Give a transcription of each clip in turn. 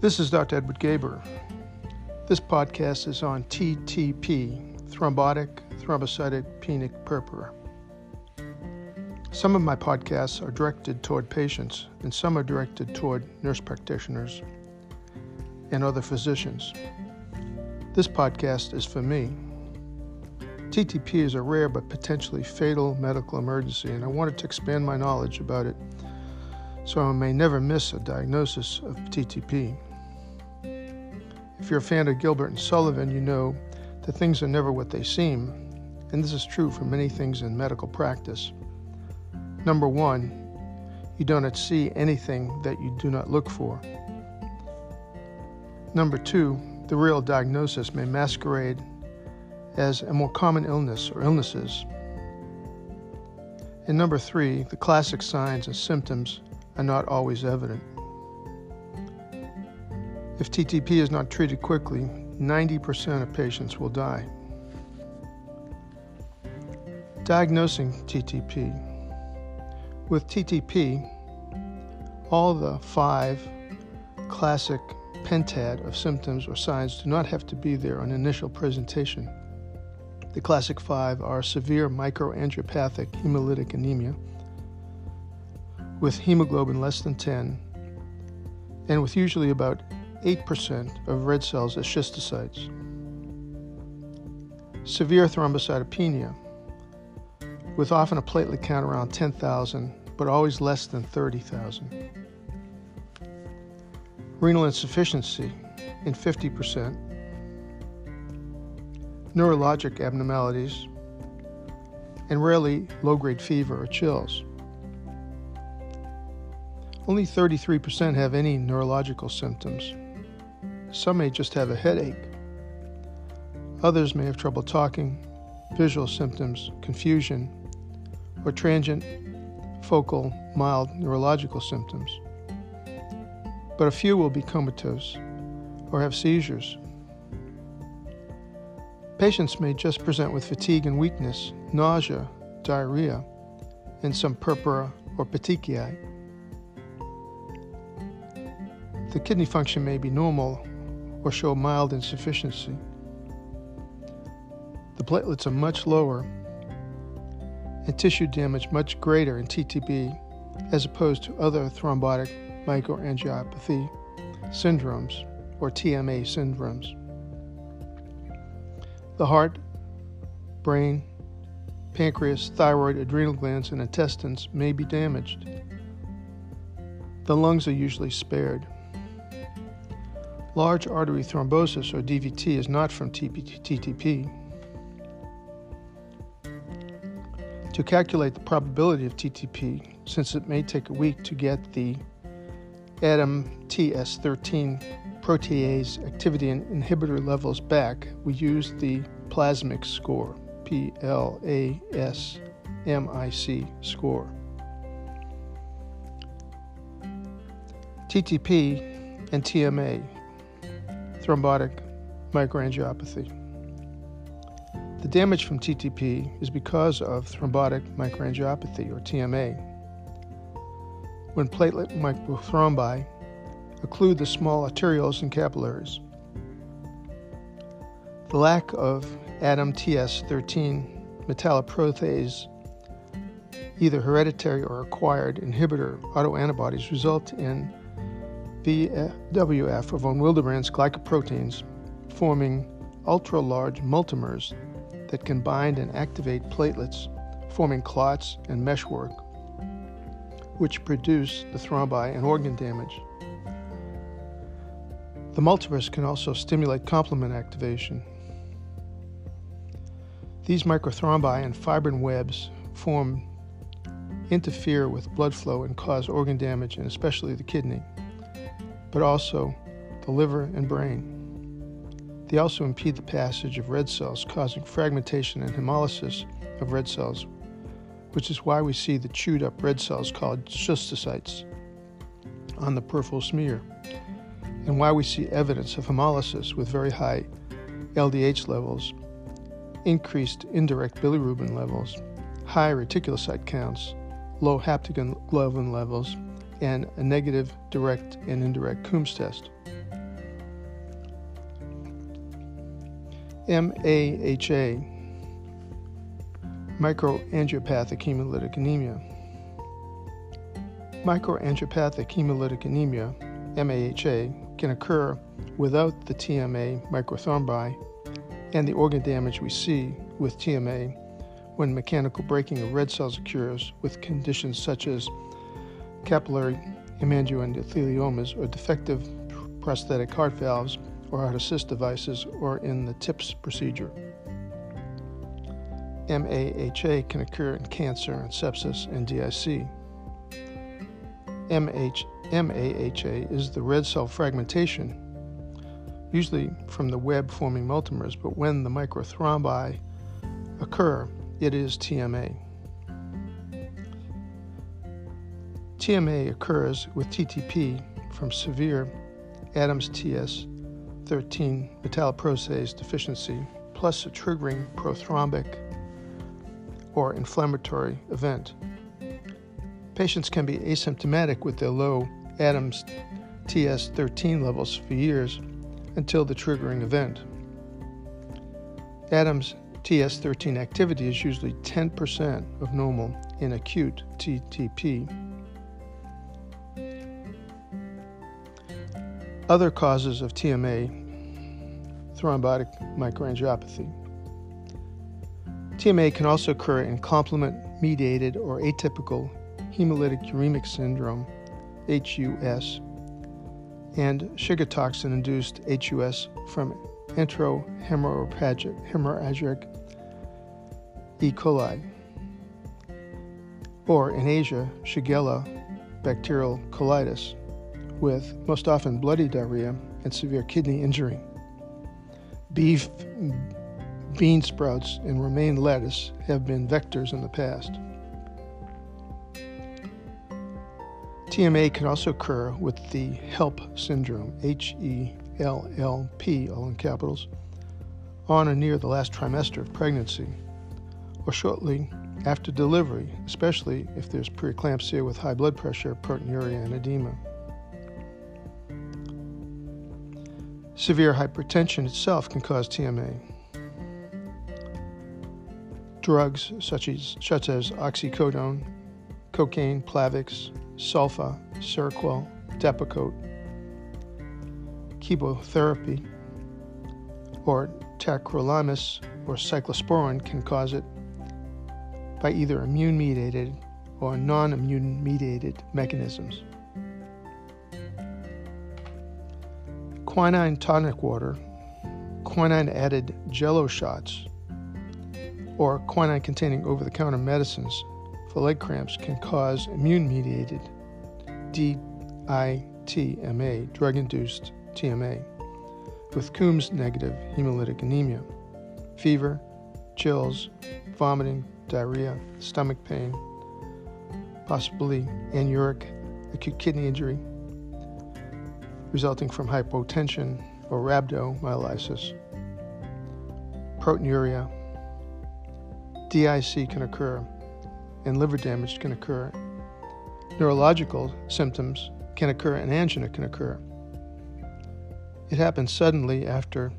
This is Dr. Edward Gaber. This podcast is on TTP, thrombotic thrombocytopenic purpura. Some of my podcasts are directed toward patients, and some are directed toward nurse practitioners and other physicians. This podcast is for me. TTP is a rare but potentially fatal medical emergency, and I wanted to expand my knowledge about it so I may never miss a diagnosis of TTP. If you're a fan of Gilbert and Sullivan, you know that things are never what they seem, and this is true for many things in medical practice. Number one, you do not see anything that you do not look for. Number two, the real diagnosis may masquerade as a more common illness or illnesses. And number three, the classic signs and symptoms are not always evident. If TTP is not treated quickly, 90% of patients will die. Diagnosing TTP. With TTP, all the five classic pentad of symptoms or signs do not have to be there on initial presentation. The classic five are severe microangiopathic hemolytic anemia with hemoglobin less than 10 and with usually about 8% of red cells as schistocytes. Severe thrombocytopenia, with often a platelet count around 10,000, but always less than 30,000. Renal insufficiency in 50%. Neurologic abnormalities, and rarely low grade fever or chills. Only 33% have any neurological symptoms. Some may just have a headache. Others may have trouble talking, visual symptoms, confusion, or transient, focal, mild neurological symptoms. But a few will be comatose or have seizures. Patients may just present with fatigue and weakness, nausea, diarrhea, and some purpura or petechiae. The kidney function may be normal or show mild insufficiency. The platelets are much lower and tissue damage much greater in TTP as opposed to other thrombotic microangiopathy syndromes or TMA syndromes. The heart, brain, pancreas, thyroid, adrenal glands, and intestines may be damaged. The lungs are usually spared. Large artery thrombosis, or DVT, is not from TTP. To calculate the probability of TTP, since it may take a week to get the ADAM TS13 protease activity and inhibitor levels back, we use the plasmic score, P L A S M I C score. TTP and TMA thrombotic microangiopathy. The damage from TTP is because of thrombotic microangiopathy, or TMA. When platelet microthrombi occlude the small arterioles and capillaries. The lack of ADAM TS13 metalloprotease, either hereditary or acquired inhibitor autoantibodies, result in VWF, or von Willebrand's glycoproteins, forming ultra large multimers that can bind and activate platelets, forming clots and meshwork, which produce the thrombi and organ damage. The multimers can also stimulate complement activation. These microthrombi and fibrin webs form interfere with blood flow and cause organ damage, and especially the kidney but also the liver and brain. They also impede the passage of red cells, causing fragmentation and hemolysis of red cells, which is why we see the chewed up red cells called schistocytes on the peripheral smear, and why we see evidence of hemolysis with very high LDH levels, increased indirect bilirubin levels, high reticulocyte counts, low haptoglobin levels, and a negative direct and indirect Coombs test. MAHA, microangiopathic hemolytic anemia. Microangiopathic hemolytic anemia, MAHA, can occur without the TMA microthrombi and the organ damage we see with TMA when mechanical breaking of red cells occurs with conditions such as capillary hemangioendotheliomas or defective prosthetic heart valves or heart assist devices or in the TIPS procedure. MAHA can occur in cancer and sepsis and DIC. MH, MAHA is the red cell fragmentation, usually from the web forming multimers, but when the microthrombi occur, it is TMA. TMA occurs with TTP from severe Adams TS 13 metalloproteinase deficiency plus a triggering prothrombic or inflammatory event. Patients can be asymptomatic with their low Adams TS13 levels for years until the triggering event. Adams TS13 activity is usually 10% of normal in acute TTP. Other causes of TMA thrombotic microangiopathy. TMA can also occur in complement mediated or atypical hemolytic uremic syndrome, HUS, and Shiga toxin induced HUS from enterohemorrhagic E. coli, or in Asia, Shigella bacterial colitis, with most often bloody diarrhea and severe kidney injury. Beef, bean sprouts, and romaine lettuce have been vectors in the past. TMA can also occur with the HELLP syndrome, H E L L P, all in capitals, on or near the last trimester of pregnancy or shortly after delivery, especially if there's preeclampsia with high blood pressure, proteinuria, and edema. Severe hypertension itself can cause TMA. Drugs such as, such as oxycodone, cocaine, Plavix, sulfa, Seroquel, Depakote, chemotherapy, or tacrolimus or cyclosporin can cause it by either immune mediated or non immune mediated mechanisms. Quinine tonic water, quinine added jello shots, or quinine containing over the counter medicines for leg cramps can cause immune mediated DITMA, drug induced TMA, with Coombs negative hemolytic anemia, fever, chills, vomiting, diarrhea, stomach pain, possibly anuric acute kidney injury resulting from hypotension or rhabdomyolysis. Proteinuria, DIC can occur, and liver damage can occur. Neurological symptoms can occur, and angina can occur. It happens suddenly after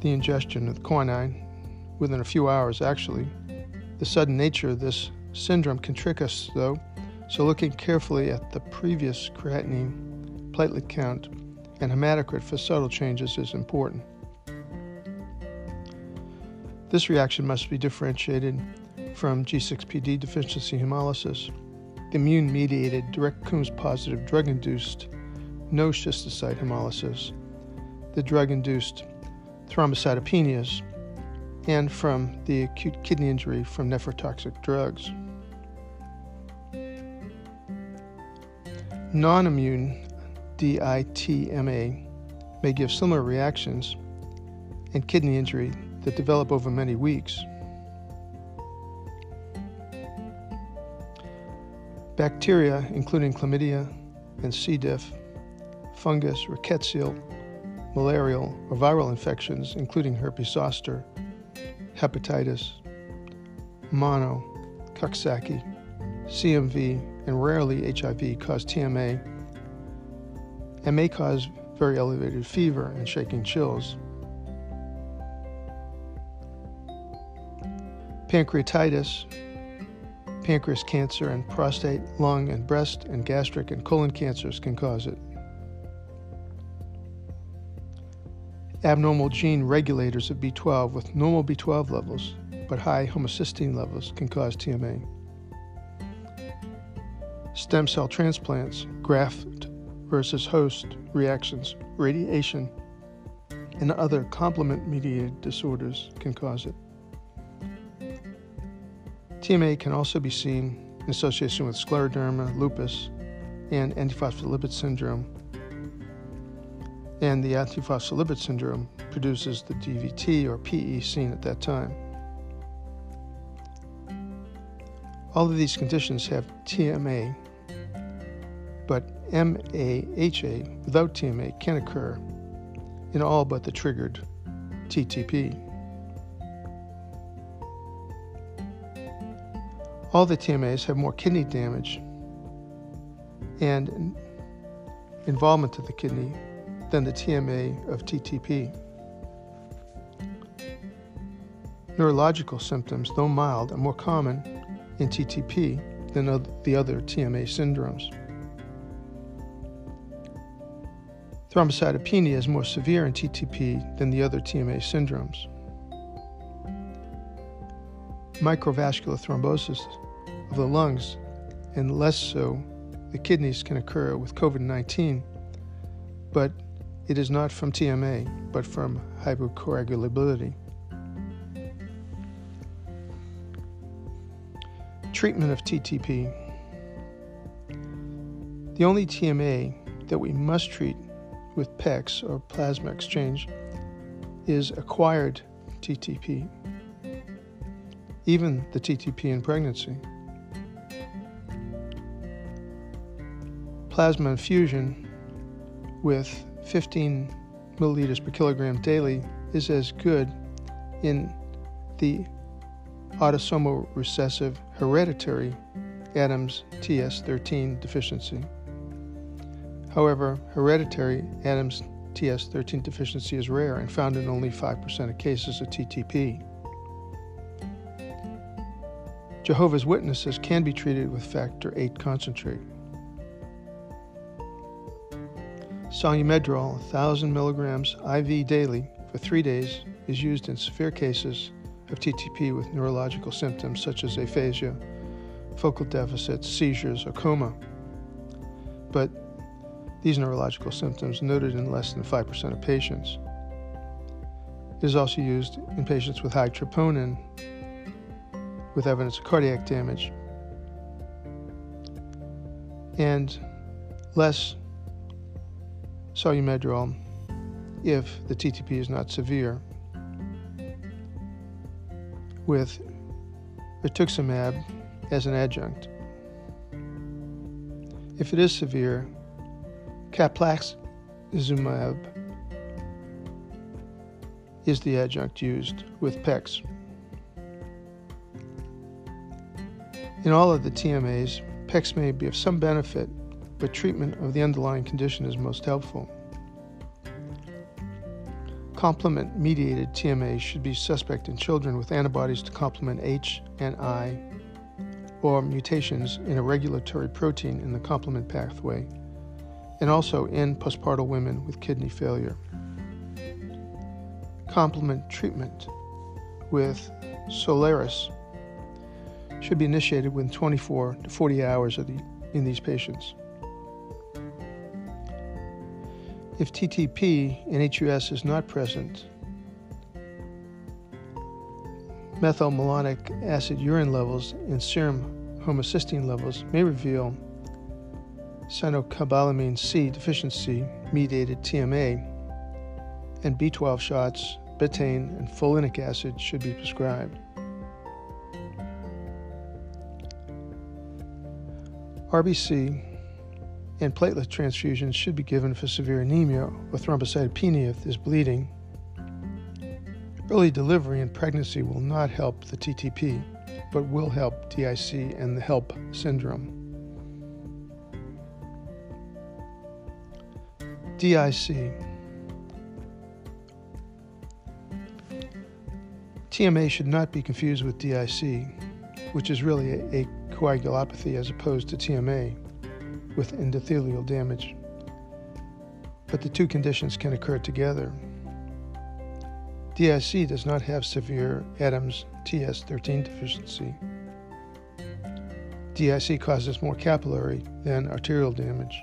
the ingestion of quinine, within a few hours actually, the sudden nature of this syndrome can trick us, though, so looking carefully at the previous creatinine, platelet count, and hematocrit for subtle changes is important. This reaction must be differentiated from G6PD deficiency hemolysis, immune mediated direct Coombs positive drug induced no schistocyte hemolysis, the drug induced thrombocytopenias, and from the acute kidney injury from nephrotoxic drugs. Non immune DITMA may give similar reactions and kidney injury that develop over many weeks. Bacteria, including chlamydia and C. diff, fungus, rickettsial, malarial, or viral infections, including herpes zoster, hepatitis, mono, Coxsackie, CMV, and rarely HIV cause TMA and may cause very elevated fever and shaking chills. Pancreatitis, pancreas cancer, and prostate, lung, and breast, and gastric and colon cancers can cause it. Abnormal gene regulators of B12 with normal B12 levels but high homocysteine levels can cause TMA. Stem cell transplants, graft versus host reactions, radiation, and other complement mediated disorders can cause it. TMA can also be seen in association with scleroderma, lupus, and antiphospholipid syndrome. And the antiphospholipid syndrome produces the DVT or PE seen at that time. All of these conditions have TMA, but MAHA without TMA can occur in all but the triggered TTP. All the TMAs have more kidney damage and involvement of the kidney than the TMA of TTP. Neurological symptoms, though mild, are more common in TTP than the other TMA syndromes. Thrombocytopenia is more severe in TTP than the other TMA syndromes. Microvascular thrombosis of the lungs and less so the kidneys can occur with COVID 19, but it is not from TMA, but from hypercoagulability. Treatment of TTP. The only TMA that we must treat with PEX or plasma exchange is acquired TTP, even the TTP in pregnancy. Plasma infusion with 15 milliliters per kilogram daily is as good in the autosomal recessive hereditary Adams TS13 deficiency. However, hereditary Adams TS13 deficiency is rare and found in only 5% of cases of TTP. Jehovah's Witnesses can be treated with factor VIII concentrate. Solu-Medrol, 1,000 milligrams IV daily for three days, is used in severe cases of TTP with neurological symptoms such as aphasia, focal deficits, seizures, or coma. But these neurological symptoms noted in less than 5% of patients. It is also used in patients with high troponin with evidence of cardiac damage and less Solu-Medrol if the TTP is not severe with rituximab as an adjunct. If it is severe, caplacizumab is the adjunct used with PEX. In all of the TMAs, PEX may be of some benefit, but treatment of the underlying condition is most helpful. Complement mediated TMA should be suspect in children with antibodies to complement H and I or mutations in a regulatory protein in the complement pathway, and also in postpartum women with kidney failure. Complement treatment with Soliris should be initiated within 24 to 40 hours the, in these patients. If TTP and HUS is not present, methylmalonic acid urine levels and serum homocysteine levels may reveal cyanocobalamin C deficiency mediated TMA, and B12 shots, betaine, and folinic acid should be prescribed. RBC and platelet transfusions should be given for severe anemia or thrombocytopenia if there's bleeding. Early delivery and pregnancy will not help the TTP, but will help DIC and the HELLP syndrome. DIC TMA should not be confused with DIC, which is really a, a coagulopathy as opposed to TMA with endothelial damage. But the two conditions can occur together. DIC does not have severe Adams TS13 deficiency. DIC causes more capillary than arterial damage.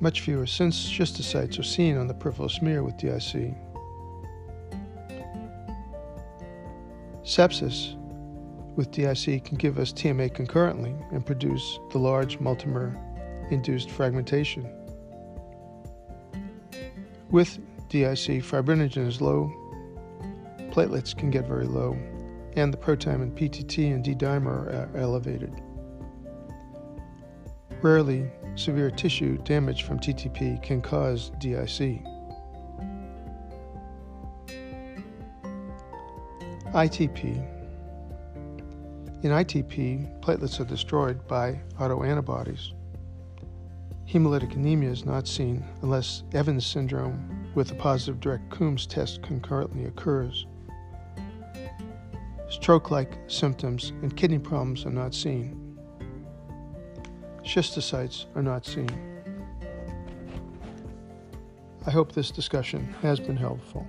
Much fewer since schistocytes are seen on the peripheral smear with DIC. Sepsis with DIC can give us TMA concurrently and produce the large multimer induced fragmentation. With DIC, fibrinogen is low, platelets can get very low, and the protimin PTT and D dimer are elevated. Rarely, severe tissue damage from TTP can cause DIC. ITP. In ITP, platelets are destroyed by autoantibodies. Hemolytic anemia is not seen unless Evans syndrome with a positive direct Coombs test concurrently occurs. Stroke like symptoms and kidney problems are not seen schistocytes are not seen. I hope this discussion has been helpful.